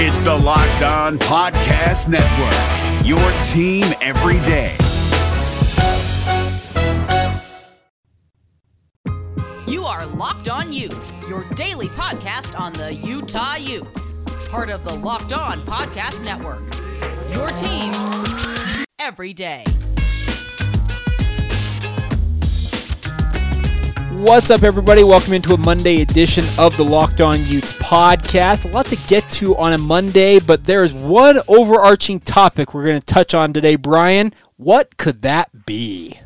It's the Locked On Podcast Network, your team every day. You are Locked On Utes, your daily podcast on the Utah Utes. Part of the Locked On Podcast Network. Your team every day. What's up, everybody? Welcome into a Monday edition of the Locked On Utes podcast. A lot to get to on a Monday, but there's one overarching topic we're going to touch on today. Brian, what could that be?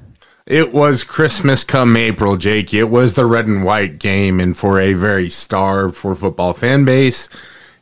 It was Christmas come April, Jake. It was the red and white game, and for a very starved for football fan base,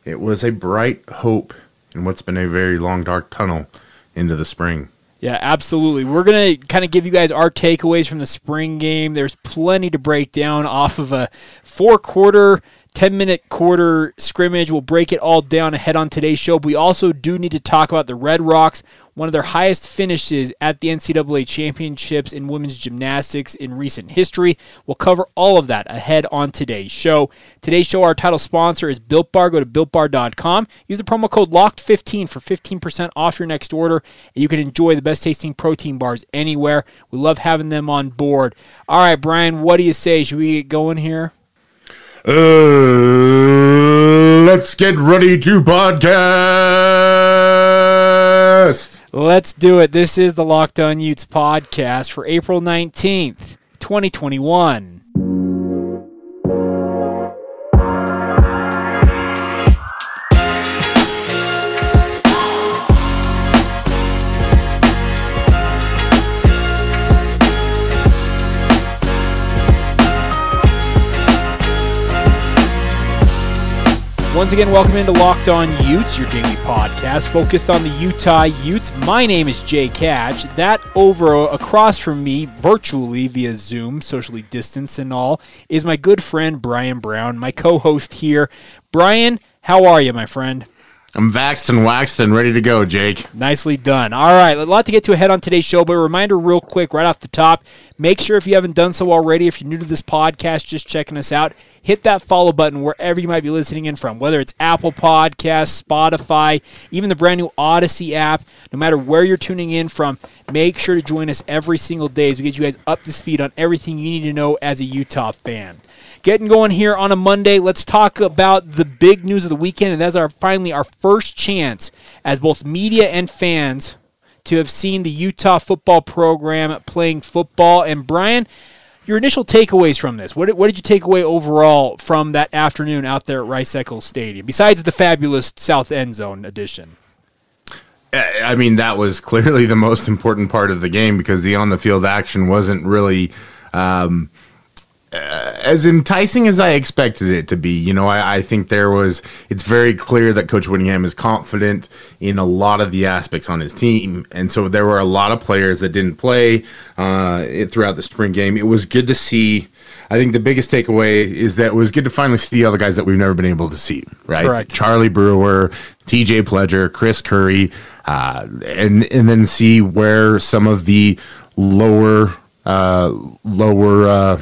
it was a bright hope in what's been a very long, dark tunnel into the spring. Yeah, absolutely. We're going to kind of give you guys our takeaways from the spring game. There's plenty to break down off of a four quarter 10 minute quarter scrimmage. We'll break it all down ahead on today's show. But we also do need to talk about the Red Rocks, one of their highest finishes at the NCAA championships in women's gymnastics in recent history. We'll cover all of that ahead on today's show. Today's show, our title sponsor is Built Bar. Go to builtbar.com. Use the promo code LOCKED15 for 15% off your next order. And you can enjoy the best tasting protein bars anywhere. We love having them on board. All right, Brian, what do you say? Should we get going here? Uh, let's get ready to podcast. Let's do it. This is the Locked On Utes podcast for April 19th, 2021. Once again, welcome into Locked On Utes, your daily podcast focused on the Utah Utes. My name is Jake Hatch. That over uh, across from me, virtually via Zoom, socially distanced and all, is my good friend Brian Brown, my co-host here. Brian, how are you, my friend? I'm vaxxed and waxed and ready to go, Jake. Nicely done. All right, a lot to get to ahead on today's show, but a reminder real quick right off the top make sure if you haven't done so already, if you're new to this podcast, just checking us out, hit that follow button wherever you might be listening in from, whether it's Apple Podcasts, Spotify, even the brand new Audacy app. No matter where you're tuning in from, make sure to join us every single day as we get you guys up to speed on everything you need to know as a Utah fan getting going here on a Monday. Let's talk about the big news of the weekend, and that's our finally our first chance as both media and fans to have seen the Utah football program playing football. And Brian, your initial takeaways from this. What did, what did you take away overall from that afternoon out there at Rice Eccles Stadium, besides the fabulous South End Zone edition? I mean, that was clearly the most important part of the game because the on the field action wasn't really. Um, as enticing as I expected it to be. You know, I, I, think there was, it's very clear that Coach Whittingham is confident in a lot of the aspects on his team. And so there were a lot of players that didn't play uh, throughout the spring game. It was good to see. I think the biggest takeaway is that it was good to finally see all the guys that we've never been able to see, right? Correct. Charlie Brewer, TJ Pledger, Chris Curry, uh, and, and then see where some of the lower, uh, lower, uh,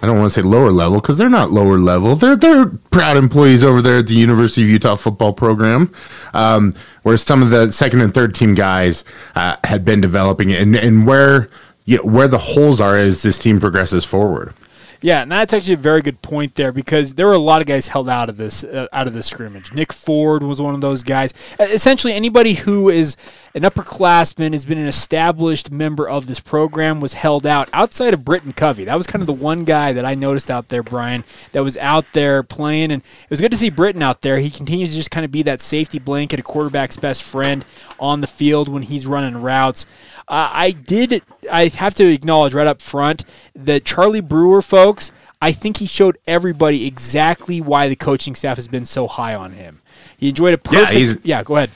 I don't want to say lower level because they're not lower level. They're they're proud employees over there at the University of Utah football program, um, where some of the second and third team guys uh, had been developing, and and where you know, where the holes are as this team progresses forward. Yeah, and that's actually a very good point there because there were a lot of guys held out of this uh, out of the scrimmage. Nick Ford was one of those guys. Essentially, anybody who is an upperclassman has been an established member of this program was held out outside of Britton Covey. That was kind of the one guy that I noticed out there, Brian, that was out there playing, and it was good to see Britton out there. He continues to just kind of be that safety blanket, a quarterback's best friend on the field when he's running routes. Uh, I did. I have to acknowledge right up front that Charlie Brewer, folks. I think he showed everybody exactly why the coaching staff has been so high on him. He enjoyed a perfect. Yeah, yeah go ahead.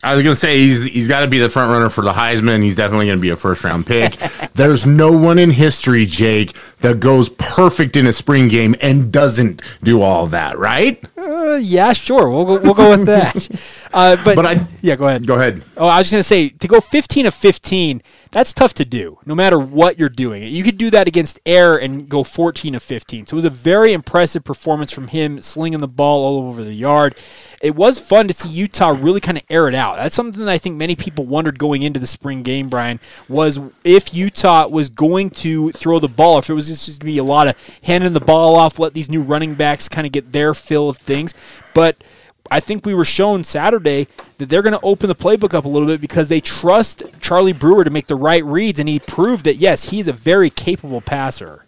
I was going to say he's he's got to be the front runner for the Heisman. He's definitely going to be a first round pick. There's no one in history, Jake, that goes perfect in a spring game and doesn't do all that, right? Uh, yeah, sure. We'll go, we'll go with that. Uh, but, but I yeah, go ahead. Go ahead. Oh, I was just going to say to go 15 of 15. That's tough to do, no matter what you're doing. You could do that against air and go 14 of 15. So it was a very impressive performance from him, slinging the ball all over the yard. It was fun to see Utah really kind of air it out. That's something that I think many people wondered going into the spring game, Brian, was if Utah was going to throw the ball, if it was just going to be a lot of handing the ball off, let these new running backs kind of get their fill of things. But I think we were shown Saturday that they're going to open the playbook up a little bit because they trust Charlie Brewer to make the right reads, and he proved that yes, he's a very capable passer.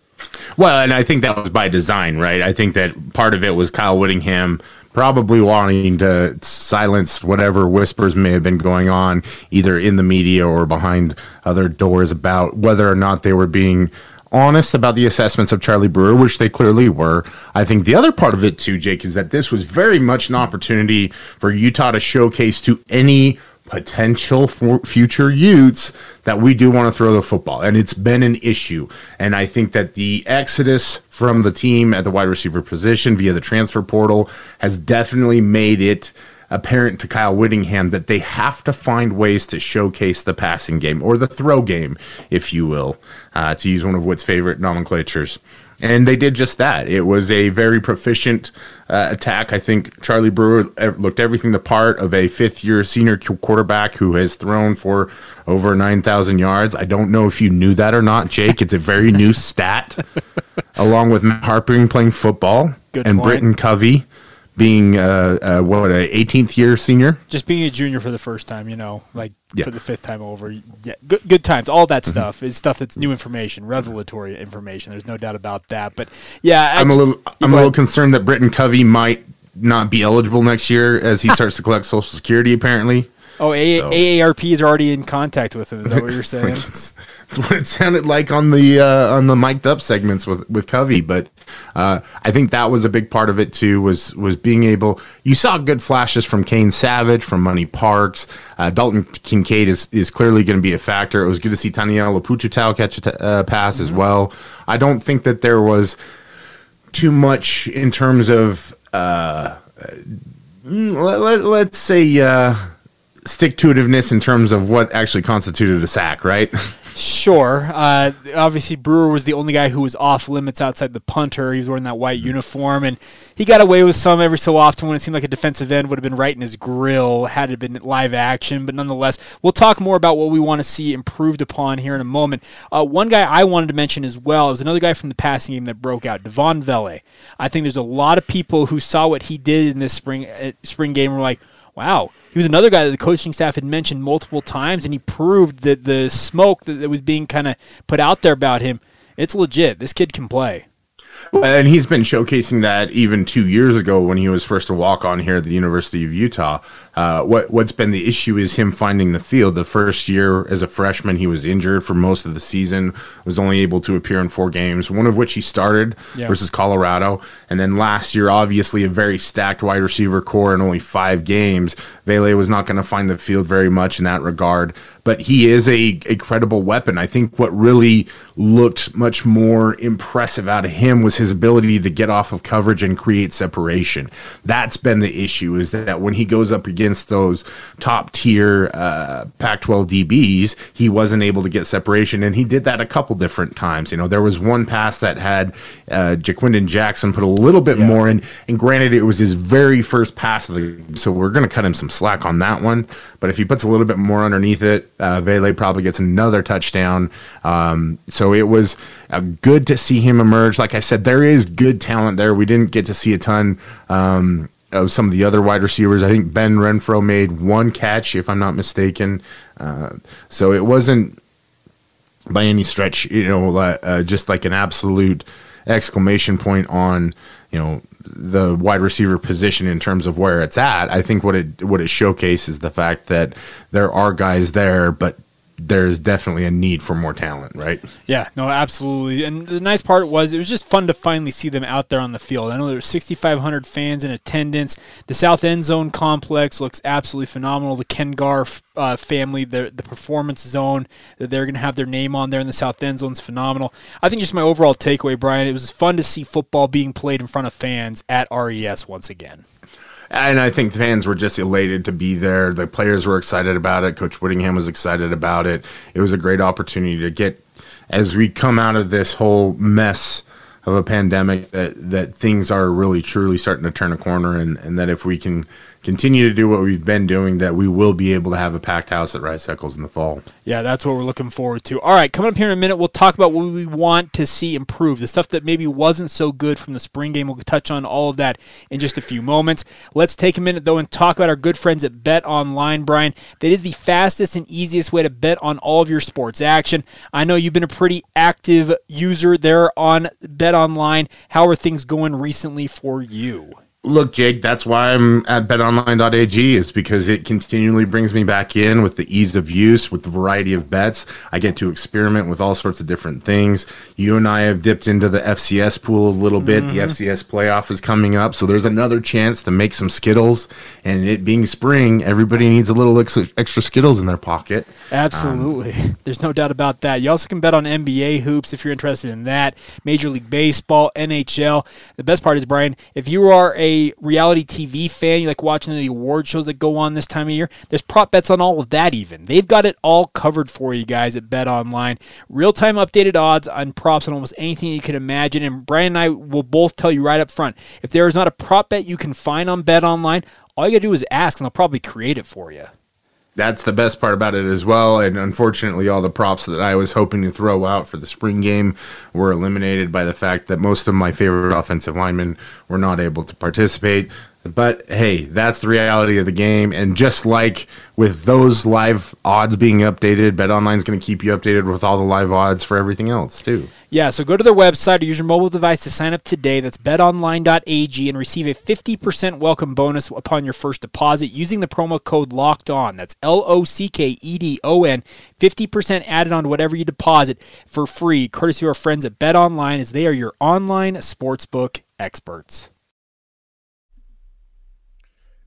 Well, and I think that was by design, right? I think that part of it was Kyle Whittingham probably wanting to silence whatever whispers may have been going on either in the media or behind other doors about whether or not they were being honest about the assessments of Charlie Brewer, which they clearly were. I think the other part of it too, Jake, is that this was very much an opportunity for Utah to showcase to any potential for future Utes that we do want to throw the football. And it's been an issue. And I think that the exodus from the team at the wide receiver position via the transfer portal has definitely made it apparent to Kyle Whittingham that they have to find ways to showcase the passing game or the throw game, if you will, uh, to use one of Whit's favorite nomenclatures. And they did just that. It was a very proficient uh, attack. I think Charlie Brewer looked everything the part of a fifth year senior quarterback who has thrown for over 9,000 yards. I don't know if you knew that or not, Jake. It's a very new stat, along with Matt Harpring playing football Good and point. Britton Covey being uh, uh, what a 18th year senior. Just being a junior for the first time, you know, like Yeah. for the fifth time over. Yeah, good, good times. All that stuff is stuff that's new information, revelatory information. There's no doubt about that. But yeah, I'm a little I'm a little concerned that Britton Covey might not be eligible next year as he starts to collect Social Security. Apparently, Oh, A- so- AARP is already in contact with him. Is that what you're saying? That's what it sounded like on the uh, on the mic'd up segments with with Covey. But uh, I think that was a big part of it too. Was was being able. You saw good flashes from Kane Savage, from Money Parks. Uh, Dalton Kincaid is is clearly going to be a factor. It was good to see Taniela Pututau catch a t- uh, pass as well. I don't think that there was too much in terms of uh, mm, let, let, let's say uh, stick to itiveness in terms of what actually constituted a sack, right? Sure. Uh, obviously, Brewer was the only guy who was off limits outside the punter. He was wearing that white uniform, and he got away with some every so often when it seemed like a defensive end would have been right in his grill had it been live action. But nonetheless, we'll talk more about what we want to see improved upon here in a moment. Uh, one guy I wanted to mention as well was another guy from the passing game that broke out, Devaughn Vele. I think there's a lot of people who saw what he did in this spring uh, spring game and were like, wow, he was another guy that the coaching staff had mentioned multiple times, and he proved that the smoke that, was being kind of put out there about him, it's legit. This kid can play. And he's been showcasing that even two years ago when he was first to walk on here at the University of Utah. Uh, what what's been the issue is him finding the field. The first year as a freshman, he was injured for most of the season. Was only able to appear in four games, one of which he started Yeah. versus Colorado. And then last year, obviously a very stacked wide receiver core in only five games. Vele was not going to find the field very much in that regard. But he is a, a credible weapon. I think what really looked much more impressive out of him was his ability to get off of coverage and create separation. That's been the issue is that when he goes up against those top tier uh, Pac 12 DBs, he wasn't able to get separation. And he did that a couple different times. You know, there was one pass that had uh, Ja'Quinden Jackson put a little bit more in. And granted, it was his very first pass of the so we're going to cut him some slack on that one. But if he puts a little bit more underneath it, uh, Vele probably gets another touchdown. Um, so it was uh, good to see him emerge. Like I said, there is good talent there. We didn't get to see a ton um, of some of the other wide receivers. I think Ben Renfro made one catch, if I'm not mistaken. Uh, so it wasn't by any stretch, you know, uh, just like an absolute exclamation point on, you know, the wide receiver position in terms of where it's at. I think what it what it showcases is the fact that there are guys there, but there's definitely a need for more talent, right? Yeah, no, absolutely. And the nice part was it was just fun to finally see them out there on the field. I know there were 6,500 fans in attendance. The South End Zone complex looks absolutely phenomenal. The Ken Garff uh, family, the the performance zone that they're going to have their name on there in the South End Zone is phenomenal. I think just my overall takeaway, Brian, it was fun to see football being played in front of fans at RES once again. And I think the fans were just elated to be there. The players were excited about it. Coach Whittingham was excited about it. It was a great opportunity to get as we come out of this whole mess of a pandemic that that things are really truly starting to turn a corner and, and that if we can continue to do what we've been doing, that we will be able to have a packed house at Rice Eccles in the fall. Yeah, that's what we're looking forward to. All right, coming up here in a minute, we'll talk about what we want to see improve, the stuff that maybe wasn't so good from the spring game. We'll touch on all of that in just a few moments. Let's take a minute, though, and talk about our good friends at Bet Online, Brian. That is the fastest and easiest way to bet on all of your sports action. I know you've been a pretty active user there on Bet Online. How are things going recently for you? Look, Jake, that's why I'm at betonline.ag is because it continually brings me back in with the ease of use, with the variety of bets. I get to experiment with all sorts of different things. You and I have dipped into the FCS pool a little bit. Mm-hmm. The FCS playoff is coming up, so there's another chance to make some Skittles. And it being spring, everybody needs a little extra, extra Skittles in their pocket. Absolutely. Um, there's no doubt about that. You also can bet on NBA hoops if you're interested in that, Major League Baseball, NHL. The best part is, Brian, if you are a reality TV fan, you like watching the award shows that go on this time of year, there's prop bets on all of that even. They've got it all covered for you guys at Bet Online. Real time updated odds on props on almost anything you can imagine. And Brian and I will both tell you right up front if there is not a prop bet you can find on Bet Online, all you got to do is ask and they'll probably create it for you that's the best part about it as well. And unfortunately, all the props that I was hoping to throw out for the spring game were eliminated by the fact that most of my favorite offensive linemen were not able to participate. But hey, that's the reality of the game. And just like with those live odds being updated, BetOnline is going to keep you updated with all the live odds for everything else too. Yeah, so go to their website or use your mobile device to sign up today. That's betonline.ag and receive a 50% welcome bonus upon your first deposit using the promo code locked on. That's L O C K E D O N. 50% added on to whatever you deposit for free, courtesy of our friends at BetOnline, as they are your online sportsbook experts.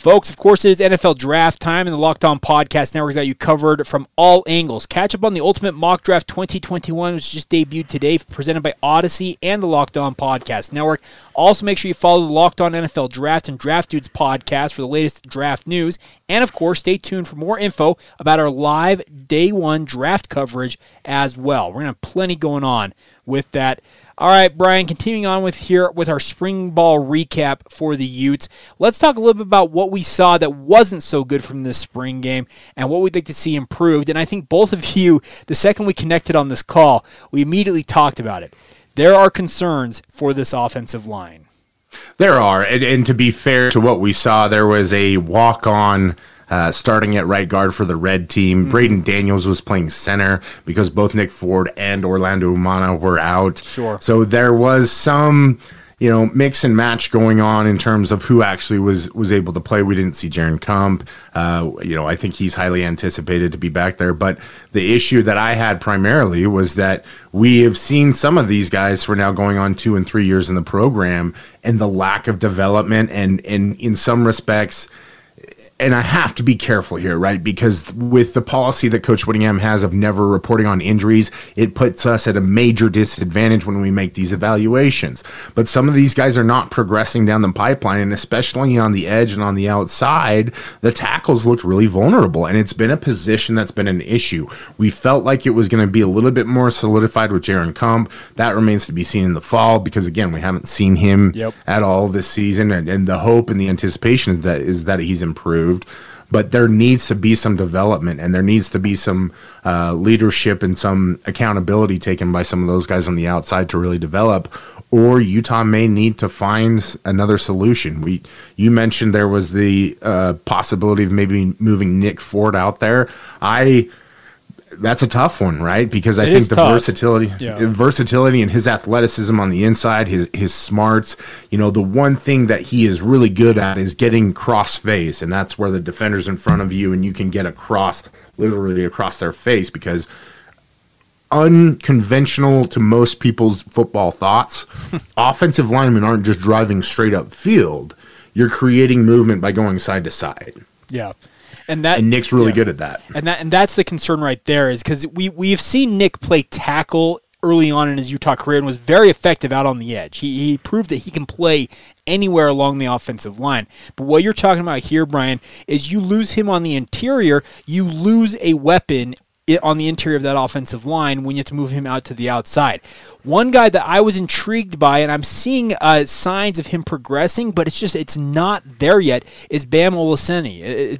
Folks, of course, it is NFL draft time, and the Locked On Podcast Network has got you covered from all angles. Catch up on the Ultimate Mock Draft 2021, which just debuted today, presented by Audacy and the Locked On Podcast Network. Also, make sure you follow the Locked On NFL Draft and Draft Dudes podcast for the latest draft news. And, of course, stay tuned for more info about our live day one draft coverage as well. We're going to have plenty going on with that. All right, Brian, continuing on with here with our spring ball recap for the Utes. Let's talk a little bit about what we saw that wasn't so good from this spring game and what we'd like to see improved. And I think both of you, the second we connected on this call, we immediately talked about it. There are concerns for this offensive line. There are, and, and to be fair to what we saw, there was a walk on uh, starting at right guard for the red team. Mm-hmm. Braeden Daniels was playing center because both Nick Ford and Orlando Umana were out. Sure. So there was some you know, mix and match going on in terms of who actually was was able to play. We didn't see Jaren Kump. Uh, you know, I think he's highly anticipated to be back there. But the issue that I had primarily was that we have seen some of these guys for now going on two and three years in the program, and the lack of development, and and in some respects and I have to be careful here, right? Because with the policy that Coach Whittingham has of never reporting on injuries, it puts us at a major disadvantage when we make these evaluations. But some of these guys are not progressing down the pipeline, and especially on the edge and on the outside, the tackles looked really vulnerable. And it's been a position that's been an issue. We felt like it was going to be a little bit more solidified with Jaren Kump. That remains to be seen in the fall because, again, we haven't seen him yep. at all this season. And, and the hope and the anticipation that, is that he's improved improved but there needs to be some development and there needs to be some uh, leadership and some accountability taken by some of those guys on the outside to really develop or Utah may need to find another solution. We you mentioned there was the uh, possibility of maybe moving Nick Ford out there. I that's a tough one, right? Because I It think the tough. versatility, Yeah. versatility, and his athleticism on the inside, his his smarts. You know, the one thing that he is really good at is getting cross face, and that's where the defender's in front of you, and you can get across, literally across their face, because unconventional to most people's football thoughts, offensive linemen aren't just driving straight up field. You're creating movement by going side to side, Yeah. And that and Nick's really yeah. good at that. And that and that's the concern right there is because we we've seen Nick play tackle early on in his Utah career and was very effective out on the edge. He he proved that he can play anywhere along the offensive line. But what you're talking about here, Brian, is you lose him on the interior, you lose a weapon on the interior of that offensive line when you have to move him out to the outside. One guy that I was intrigued by, and I'm seeing uh, signs of him progressing, but it's just it's not there yet. Is Bam Olaseni?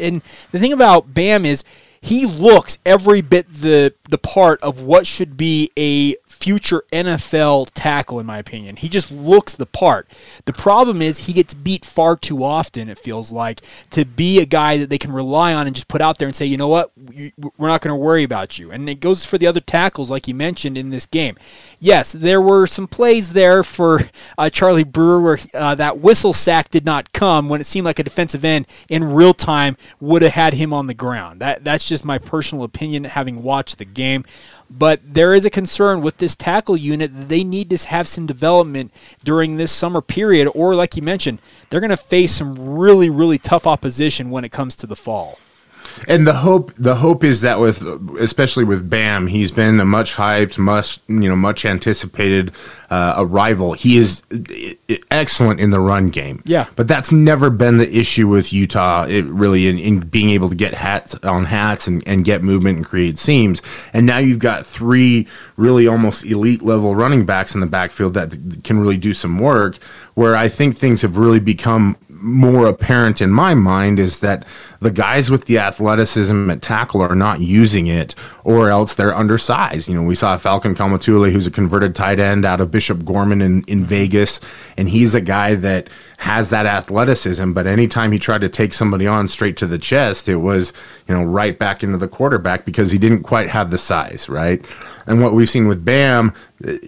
And the thing about Bam is he looks every bit the the part of what should be a future NFL tackle, in my opinion. He just looks the part. The problem is he gets beat far too often, it feels like, to be a guy that they can rely on and just put out there and say, you know what, we're not going to worry about you. And it goes for the other tackles, like you mentioned in this game. Yes, there were some plays there for uh, Charlie Brewer where uh, that whistle sack did not come when it seemed like a defensive end in real time would have had him on the ground. That That's just my personal opinion, having watched the game. But there is a concern with this tackle unit that they need to have some development during this summer period, or like you mentioned, they're going to face some really, really tough opposition when it comes to the fall. And the hope, the hope is that with, especially with Bam, he's been a much hyped, much you know, much anticipated uh, arrival. He is excellent in the run game. Yeah. but that's never been the issue with Utah. It really in, in being able to get hats on hats and, and get movement and create seams. And now you've got three really almost elite level running backs in the backfield that can really do some work. Where I think things have really become more apparent in my mind is that the guys with the athleticism at tackle are not using it, or else they're undersized. You know, we saw Falcon Kaumatule, who's a converted tight end out of Bishop Gorman in, in Vegas, and he's a guy that has that athleticism. But anytime he tried to take somebody on straight to the chest, it was, you know, right back into the quarterback because he didn't quite have the size, right? And what we've seen with Bam,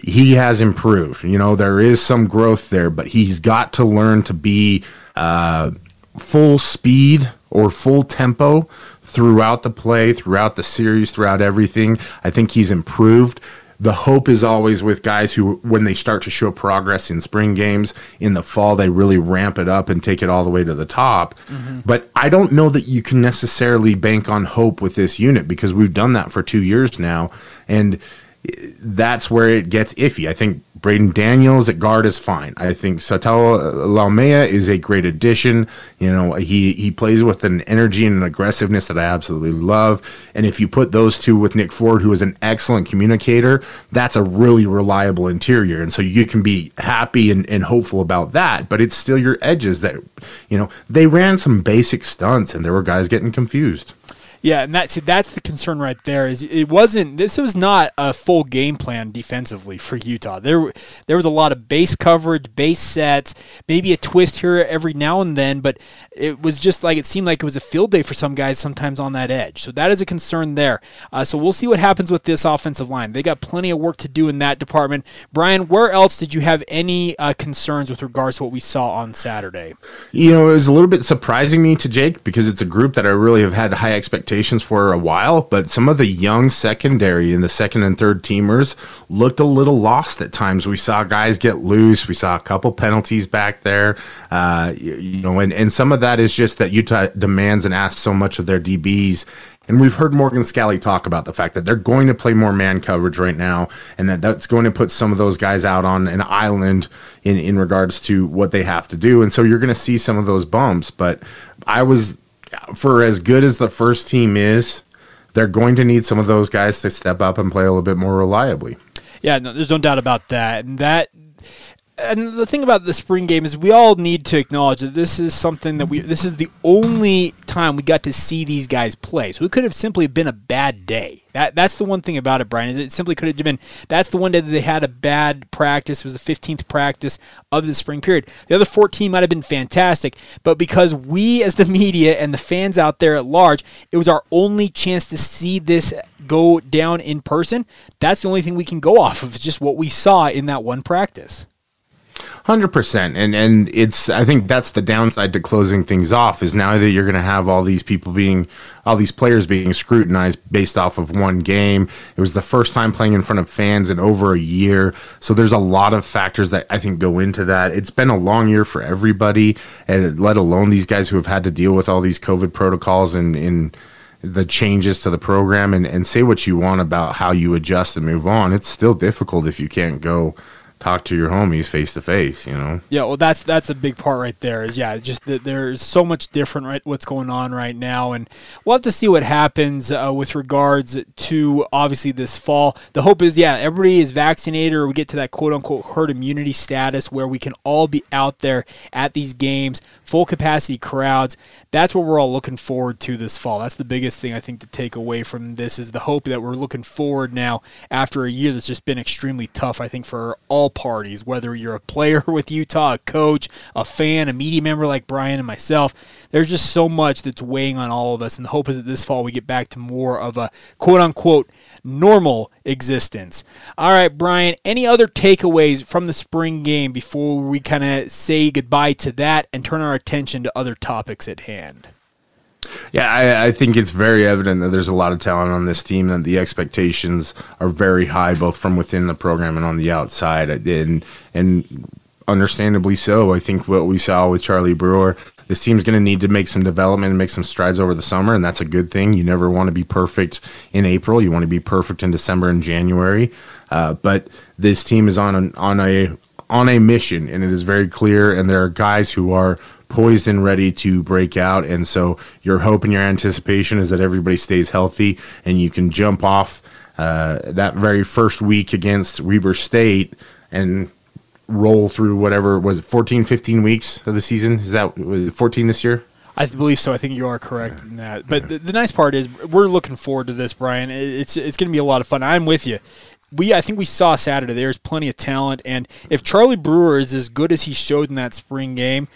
he has improved. You know, there is some growth there, but he's got to learn to be uh, full speed or full tempo throughout the play, throughout the series, throughout everything. I think he's improved. The hope is always with guys who, when they start to show progress in spring games, in the fall, they really ramp it up and take it all the way to the top. Mm-hmm. But I don't know that you can necessarily bank on hope with this unit because we've done that for two years now. And that's where it gets iffy. I think Braeden Daniels at guard is fine. I think Sataoa Laumea is a great addition. You know, he he plays with an energy and an aggressiveness that I absolutely love. And if you put those two with Nick Ford, who is an excellent communicator, that's a really reliable interior. And so you can be happy and, and hopeful about that. But it's still your edges that, you know, they ran some basic stunts and there were guys getting confused. Yeah, and that's that's the concern right there. Is it wasn't this was not a full game plan defensively for Utah. There there was a lot of base coverage, base sets, maybe a twist here every now and then, but it was just like it seemed like it was a field day for some guys sometimes on that edge. So that is a concern there. Uh, so we'll see what happens with this offensive line. They got plenty of work to do in that department. Brian, where else did you have any uh, concerns with regards to what we saw on Saturday? You know, it was a little bit surprising me to Jake because it's a group that I really have had high expectations for a while, but some of the young secondary and the second and third teamers looked a little lost at times. We saw guys get loose. We saw a couple penalties back there. Uh, you, you know, and, and some of that is just that Utah demands and asks so much of their DBs. And we've heard Morgan Scalley talk about the fact that they're going to play more man coverage right now, and that that's going to put some of those guys out on an island in, in regards to what they have to do. And so you're going to see some of those bumps. But I was, for as good as the first team is, they're going to need some of those guys to step up and play a little bit more reliably. Yeah, no, there's no doubt about that. And that and the thing about the spring game is we all need to acknowledge that this is something that we this is the only time we got to see these guys play. So it could have simply been a bad day. That that's the one thing about it, Brian. Is it simply could have been that's the one day that they had a bad practice. It was the 15th practice of the spring period. The other 14 might have been fantastic, but because we as the media and the fans out there at large, it was our only chance to see this go down in person. That's the only thing we can go off of. Just what we saw in that one practice. Hundred percent, and and it's I think that's the downside to closing things off is now that you're going to have all these people being all these players being scrutinized based off of one game. It was the first time playing in front of fans in over a year, so there's a lot of factors that I think go into that. It's been a long year for everybody, and let alone these guys who have had to deal with all these COVID protocols and in the changes to the program and, and say what you want about how you adjust and move on. It's still difficult if you can't go talk to your homies face to face, you know. Yeah, well, that's that's a big part right there. Is yeah, just that there's so much different right what's going on right now, and we'll have to see what happens uh, with regards to obviously this fall. The hope is yeah, everybody is vaccinated, or we get to that quote unquote herd immunity status where we can all be out there at these games, full capacity crowds. That's what we're all looking forward to this fall. That's the biggest thing I think to take away from this is the hope that we're looking forward now after a year that's just been extremely tough. I think for all parties, whether you're a player with Utah, a coach, a fan, a media member like Brian and myself. There's just so much that's weighing on all of us, and the hope is that this fall we get back to more of a quote unquote normal existence. All right, Brian, any other takeaways from the spring game before we kind of say goodbye to that and turn our attention to other topics at hand? Yeah, I, I, think it's very evident that there's a lot of talent on this team, that the expectations are very high, both from within the program and on the outside, and and understandably so. I think what we saw with Charlie Brewer, this team's going to need to make some development and make some strides over the summer, and that's a good thing. You never want to be perfect in April; you want to be perfect in December and January. Uh, but this team is on a, on a on a mission, and it is very clear. And there are guys who are poised and ready to break out. And so your hope and your anticipation is that everybody stays healthy and you can jump off uh, that very first week against Weber State and roll through whatever was it 14 15 weeks of the season is that 14 this year I believe so. I think you are correct in that. But the, the, nice part is we're looking forward to this, Brian. It's it's going to be a lot of fun. I'm with you. We I think we saw Saturday. There's plenty of talent, and if Charlie Brewer is as good as he showed in that spring game,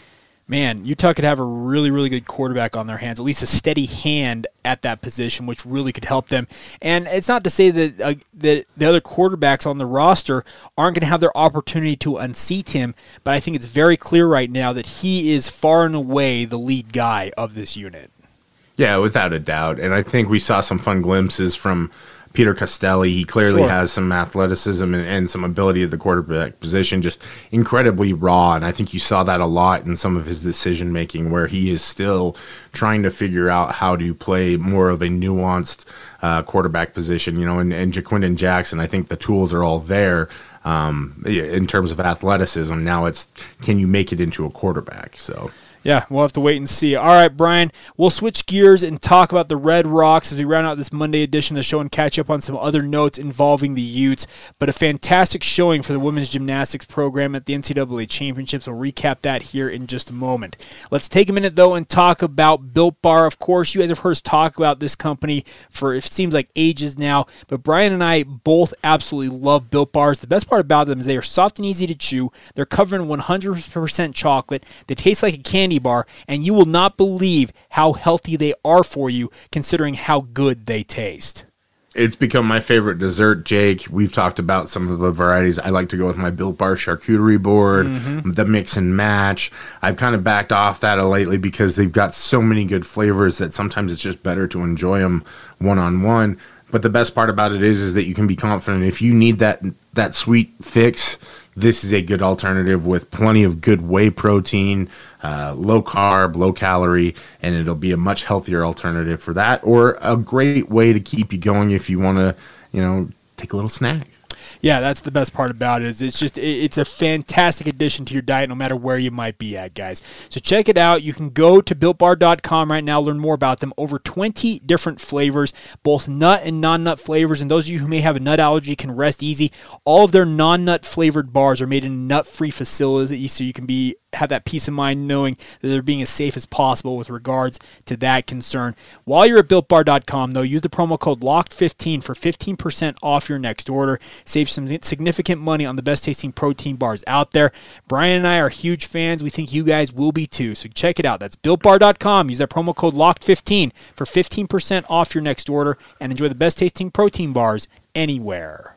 man, Utah could have a really, really good quarterback on their hands, at least a steady hand at that position, which really could help them. And it's not to say that uh, that the other quarterbacks on the roster aren't going to have their opportunity to unseat him, but I think it's very clear right now that he is far and away the lead guy of this unit. Yeah, without a doubt. And I think we saw some fun glimpses from Peter Costelli. He clearly sure. has some athleticism and, and, some ability at the quarterback position, just incredibly raw. And I think you saw that a lot in some of his decision making, where he is still trying to figure out how to play more of a nuanced uh, quarterback position. You know, and, and Ja'Quinden Jackson, I think the tools are all there. Um, in terms of athleticism, now it's can you make it into a quarterback? So yeah, we'll have to wait and see. All right, Brian, we'll switch gears and talk about the Red Rocks as we round out this Monday edition of the show and catch up on some other notes involving the Utes. But a fantastic showing for the women's gymnastics program at the NCAA Championships. We'll recap that here in just a moment. Let's take a minute, though, and talk about Built Bar. Of course, you guys have heard us talk about this company for it seems like ages now, but Brian and I both absolutely love Built Bars. The best part about them is they are soft and easy to chew. They're covered in 100% chocolate. They taste like a candy candy bar, and you will not believe how healthy they are for you, considering how good they taste. It's become my favorite dessert, Jake. We've talked about some of the varieties. I like to go with my Built Bar charcuterie board, mm-hmm. the mix and match. I've kind of backed off that lately because they've got so many good flavors that sometimes it's just better to enjoy them one on one. But the best part about it is, is that you can be confident if you need that that sweet fix this is a good alternative with plenty of good whey protein, uh, low carb, low calorie, and it'll be a much healthier alternative for that, or a great way to keep you going if you want to, you know, take a little snack. Yeah, that's the best part about it. Is it's just it's a fantastic addition to your diet, no matter where you might be at, guys. So check it out. You can go to builtbar.com right now, learn more about them. Over 20 different flavors, both nut and non-nut flavors. And those of you who may have a nut allergy can rest easy. All of their non-nut flavored bars are made in nut-free facilities, so you can be have that peace of mind knowing that they're being as safe as possible with regards to that concern. While you're at builtbar.com, though, use the promo code LOCKED15 for 15% off your next order. Save some significant money on the best tasting protein bars out there. Brian and I are huge fans. We think you guys will be too. So check it out. That's builtbar.com. Use that promo code LOCKED15 for 15% off your next order and enjoy the best tasting protein bars anywhere.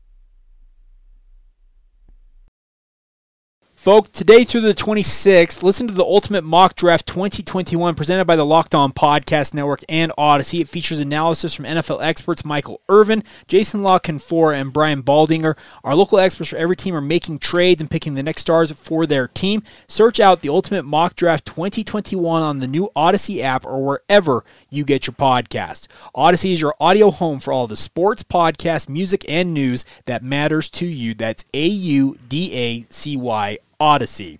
Folks, today through the 26th, listen to the Ultimate Mock Draft 2021 presented by the Locked On Podcast Network and Audacy. It features analysis from NFL experts Michael Irvin, Jason La Canfora, and Brian Baldinger. Our local experts for every team are making trades and picking the next stars for their team. Search out the Ultimate Mock Draft 2021 on the new Audacy app or wherever you get your podcast. Audacy is your audio home for all the sports, podcasts, music, and news that matters to you. That's A U D A C Y Audacy.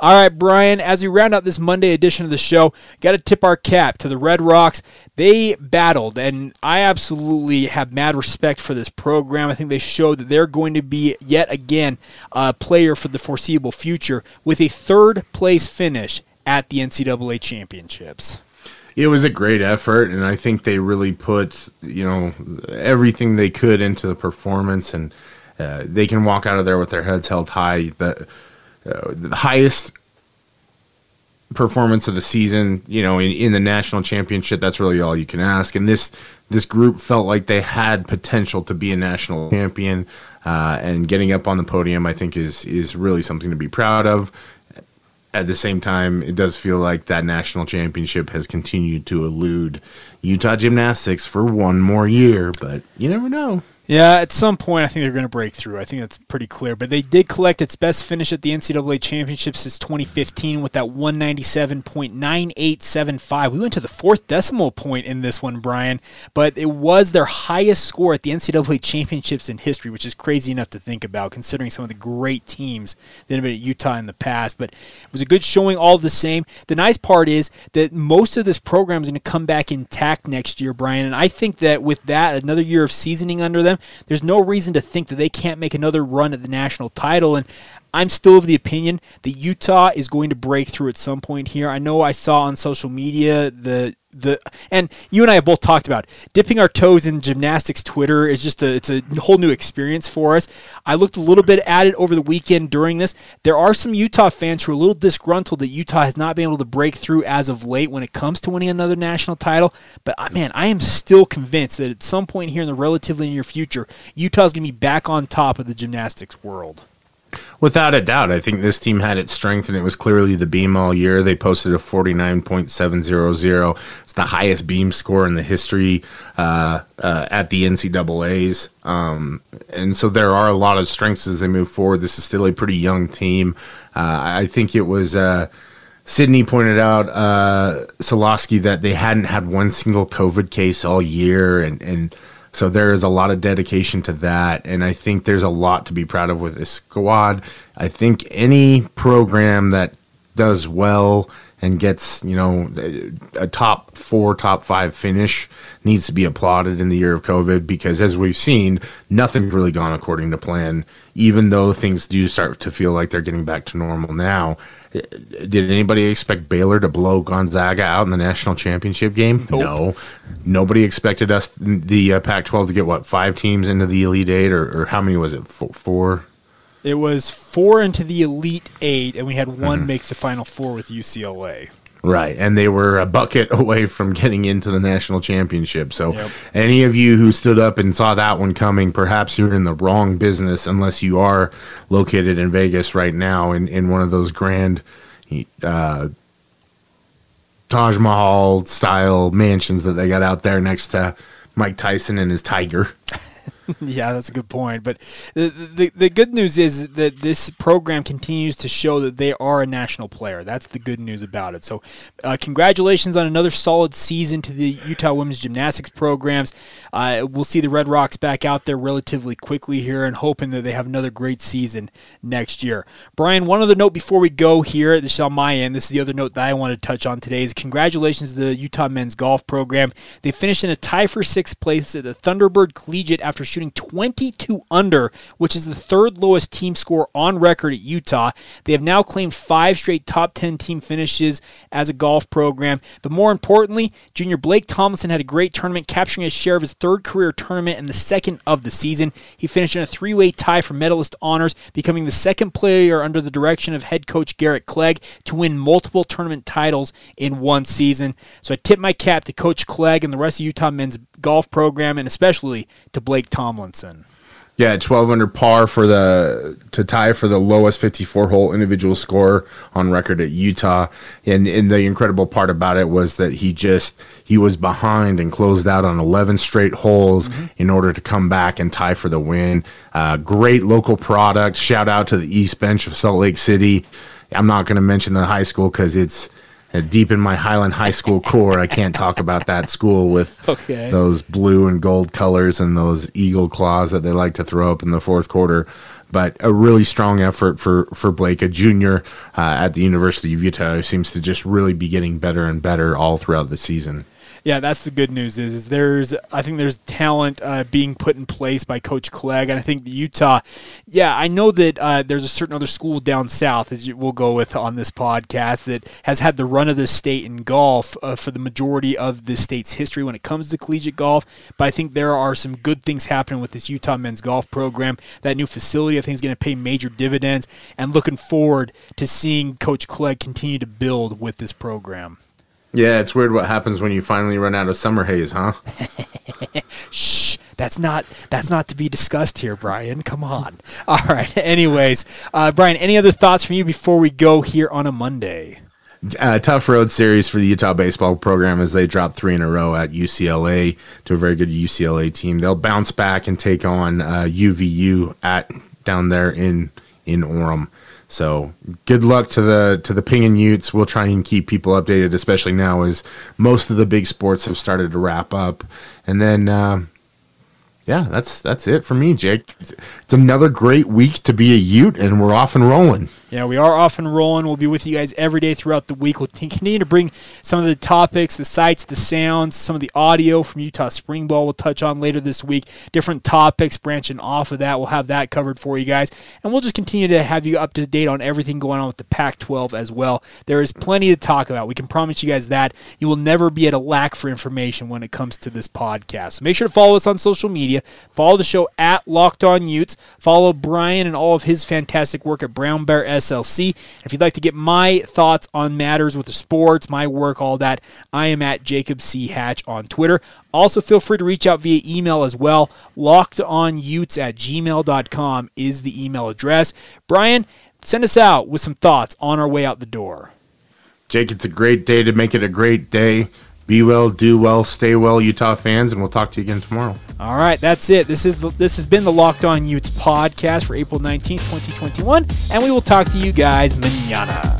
All right, Brian, as we round out this Monday edition of the show, got to tip our cap to the Red Rocks. They battled, and I absolutely have mad respect for this program. I think they showed that they're going to be yet again a player for the foreseeable future with a third place finish at the NCAA championships. It was a great effort, and I think they really put you know everything they could into the performance, and uh, they can walk out of there with their heads held high. The uh, the highest performance of the season, you know, in, in the national championship, that's really all you can ask. And this this group felt like they had potential to be a national champion, uh, and getting up on the podium, I think, is is really something to be proud of. At the same time, it does feel like that national championship has continued to elude Utah Gymnastics for one more year, but you never know. Yeah, at some point, I think they're going to break through. I think that's pretty clear. But they did collect its best finish at the NCAA championship since 2015 with that 197.9875. We went to the fourth decimal point in this one, Brian, but it was their highest score at the NCAA championships in history, which is crazy enough to think about considering some of the great teams that have been at Utah in the past. But it was a good showing all the same. The nice part is that most of this program is going to come back intact next year, Brian. And I think that with that, another year of seasoning under them, there's no reason to think that they can't make another run at the national title. And I'm still of the opinion that Utah is going to break through at some point here. I know I saw on social media the the and you and I have both talked about dipping our toes in gymnastics Twitter is just a it's a whole new experience for us. I looked a little bit at it over the weekend during this. There are some Utah fans who are a little disgruntled that Utah has not been able to break through as of late when it comes to winning another national title. But uh, man, I am still convinced that at some point here in the relatively near future, Utah is going to be back on top of the gymnastics world. Without a doubt, I think this team had its strength, and it was clearly the beam all year. They posted a 49.700. It's the highest beam score in the history uh, uh, at the NCAAs. Um, and so there are a lot of strengths as they move forward. This is still a pretty young team. Uh, I think it was. Uh, Sydney pointed out, uh, that they hadn't had one single COVID case all year, and, and so there is a lot of dedication to that, and I think there's a lot to be proud of with this squad. I think any program that does well and gets you know a top four, top five finish needs to be applauded in the year of COVID because as we've seen, nothing's really gone according to plan. Even though things do start to feel like they're getting back to normal now, did anybody expect Baylor to blow Gonzaga out in the national championship game? Nope. No. Nobody expected us, the uh, Pac 12, to get what, five teams into the Elite Eight, or, or how many was it? Four? It was four into the Elite Eight, and we had one mm-hmm. make the Final Four with UCLA. Right, and they were a bucket away from getting into the national championship. So, Yep. any of you who stood up and saw that one coming, perhaps you're in the wrong business unless you are located in Vegas right now in, in one of those grand uh, Taj Mahal style mansions that they got out there next to Mike Tyson and his tiger. Yeah, that's a good point. But the, the the good news is that this program continues to show that they are a national player. That's the good news about it. So, uh, congratulations on another solid season to the Utah women's gymnastics programs. Uh, we'll see the Red Rocks back out there relatively quickly here, and hoping that they have another great season next year. Brian, one other note before we go here. This is on my end. This is the other note that I want to touch on today. Is congratulations to the Utah men's golf program. They finished in a tie for sixth place at the Thunderbird Collegiate after shooting 22 under, which is the third lowest team score on record at Utah. They have now claimed five straight top 10 team finishes as a golf program. But more importantly, junior Blake Tomlinson had a great tournament, capturing his share of his third career tournament and the second of the season. He finished in a three way tie for medalist honors, becoming the second player under the direction of head coach Garrett Clegg to win multiple tournament titles in one season. So I tip my cap to Coach Clegg and the rest of Utah men's golf program, and especially to Blake Tomlinson. Yeah, 12 under par for the to tie for the lowest 54 hole individual score on record at Utah. And and the incredible part about it was that he just he was behind and closed out on 11 straight holes in order to come back and tie for the win. Uh, great local product. Shout out to the East Bench of Salt Lake City. I'm not going to mention the high school because it's deep in my Highland High School core. I can't talk about that school with Okay. those blue and gold colors and those eagle claws that they like to throw up in the fourth quarter. But a really strong effort for, for Blake, a junior uh, at the University of Utah, who seems to just really be getting better and better all throughout the season. Yeah, that's the good news. Is, is there's I think there's talent uh, being put in place by Coach Clegg, and I think Utah. Yeah, I know that uh, there's a certain other school down south, as we'll go with on this podcast, that has had the run of the state in golf uh, for the majority of the state's history when it comes to collegiate golf. But I think there are some good things happening with this Utah men's golf program. That new facility, I think, is going to pay major dividends, and looking forward to seeing Coach Clegg continue to build with this program. Yeah, it's weird what happens when you finally run out of Summerhays, huh? Shh, that's not that's not to be discussed here, Brian. Come on. All right. Anyways, uh, Brian, any other thoughts from you before we go here on a Monday? uh, tough road series for the Utah baseball program as they drop three in a row at UCLA to a very good UCLA team. They'll bounce back and take on uh, UVU at down there in in Orem. So good luck to the to the Ping and Utes. We'll try and keep people updated, especially now as most of the big sports have started to wrap up. And then, uh, yeah, that's that's it for me, Jake. It's, it's another great week to be a Ute, and we're off and rolling. Yeah, we are off and rolling. We'll be with you guys every day throughout the week. We'll continue to bring some of the topics, the sights, the sounds, some of the audio from Utah Spring Ball. We'll touch on later this week. Different topics branching off of that. We'll have that covered for you guys. And we'll just continue to have you up to date on everything going on with the Pac 12 as well. There is plenty to talk about. We can promise you guys that. You will never be at a lack for information when it comes to this podcast. So make sure to follow us on social media. Follow the show at Locked On Utes. Follow Brian and all of his fantastic work at Brown Bear SLC. If you'd like to get my thoughts on matters with the sports, my work, all that, I am at Jacob C. Hatch on Twitter. Also, feel free to reach out via email as well. LockedOnUtes at gmail.com is the email address. Brian, send us out with some thoughts on our way out the door. Jake, it's a great day to make it a great day. Be well, do well, stay well, Utah fans, and we'll talk to you again tomorrow. All right, that's it. This is the, this has been the Locked On Utes podcast for April 19th, 2021, and we will talk to you guys manana.